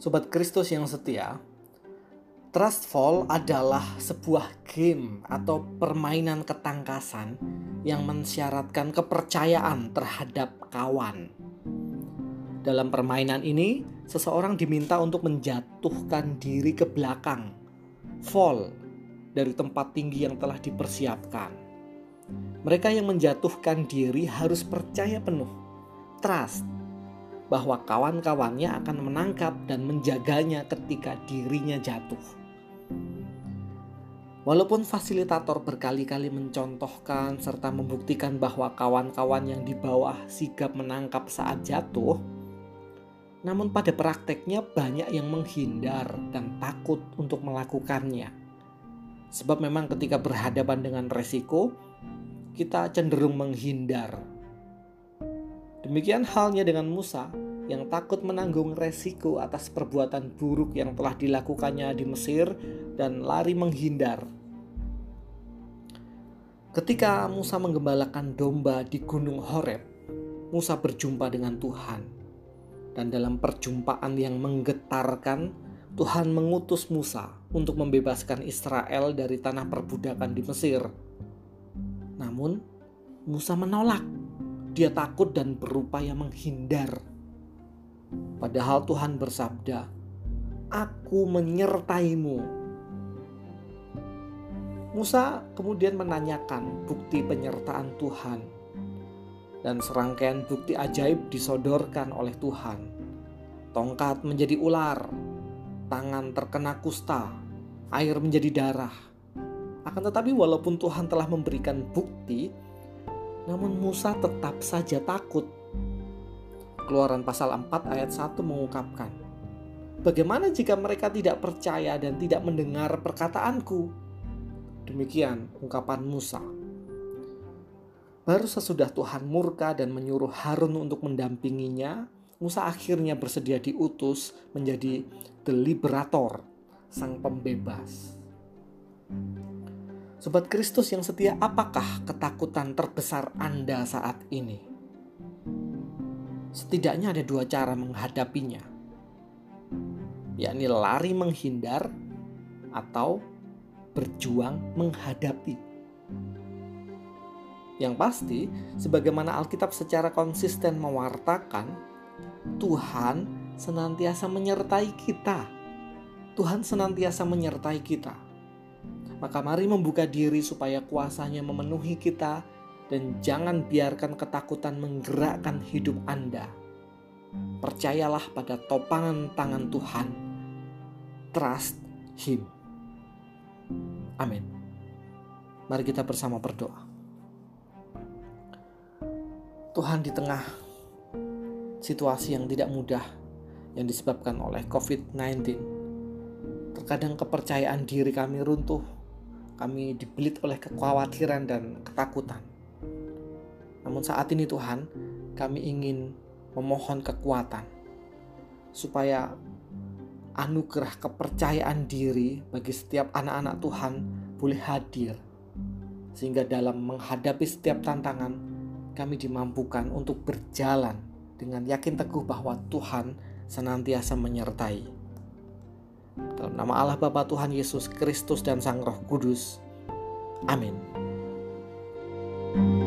Sobat Kristus yang setia, Trustful adalah sebuah game atau permainan ketangkasan yang mensyaratkan kepercayaan terhadap kawan. Dalam permainan ini, seseorang diminta untuk menjatuhkan diri ke belakang, fall dari tempat tinggi yang telah dipersiapkan. Mereka yang menjatuhkan diri harus percaya penuh, trust bahwa kawan-kawannya akan menangkap dan menjaganya ketika dirinya jatuh. Walaupun fasilitator berkali-kali mencontohkan serta membuktikan bahwa kawan-kawan yang di bawah sigap menangkap saat jatuh, namun pada prakteknya banyak yang menghindar dan takut untuk melakukannya. Sebab memang ketika berhadapan dengan resiko, kita cenderung menghindar Demikian halnya dengan Musa yang takut menanggung resiko atas perbuatan buruk yang telah dilakukannya di Mesir dan lari menghindar. Ketika Musa menggembalakan domba di Gunung Horeb, Musa berjumpa dengan Tuhan. Dan dalam perjumpaan yang menggetarkan, Tuhan mengutus Musa untuk membebaskan Israel dari tanah perbudakan di Mesir. Namun, Musa menolak dia takut dan berupaya menghindar. Padahal Tuhan bersabda, "Aku menyertaimu." Musa kemudian menanyakan bukti penyertaan Tuhan, dan serangkaian bukti ajaib disodorkan oleh Tuhan. Tongkat menjadi ular, tangan terkena kusta, air menjadi darah. Akan tetapi, walaupun Tuhan telah memberikan bukti, namun Musa tetap saja takut. Keluaran pasal 4 ayat 1 mengungkapkan, Bagaimana jika mereka tidak percaya dan tidak mendengar perkataanku? Demikian ungkapan Musa. Baru sesudah Tuhan murka dan menyuruh Harun untuk mendampinginya, Musa akhirnya bersedia diutus menjadi the liberator, sang pembebas. Sobat Kristus yang setia, apakah ketakutan terbesar Anda saat ini? Setidaknya ada dua cara menghadapinya, yakni lari menghindar atau berjuang menghadapi. Yang pasti, sebagaimana Alkitab secara konsisten mewartakan, Tuhan senantiasa menyertai kita. Tuhan senantiasa menyertai kita maka mari membuka diri supaya kuasanya memenuhi kita dan jangan biarkan ketakutan menggerakkan hidup Anda. Percayalah pada topangan tangan Tuhan. Trust Him. Amin. Mari kita bersama berdoa. Tuhan di tengah situasi yang tidak mudah yang disebabkan oleh COVID-19, terkadang kepercayaan diri kami runtuh kami dibelit oleh kekhawatiran dan ketakutan. Namun saat ini Tuhan, kami ingin memohon kekuatan supaya anugerah kepercayaan diri bagi setiap anak-anak Tuhan boleh hadir sehingga dalam menghadapi setiap tantangan kami dimampukan untuk berjalan dengan yakin teguh bahwa Tuhan senantiasa menyertai. Dalam nama Allah Bapa Tuhan Yesus Kristus dan Sang Roh Kudus. Amin. thank you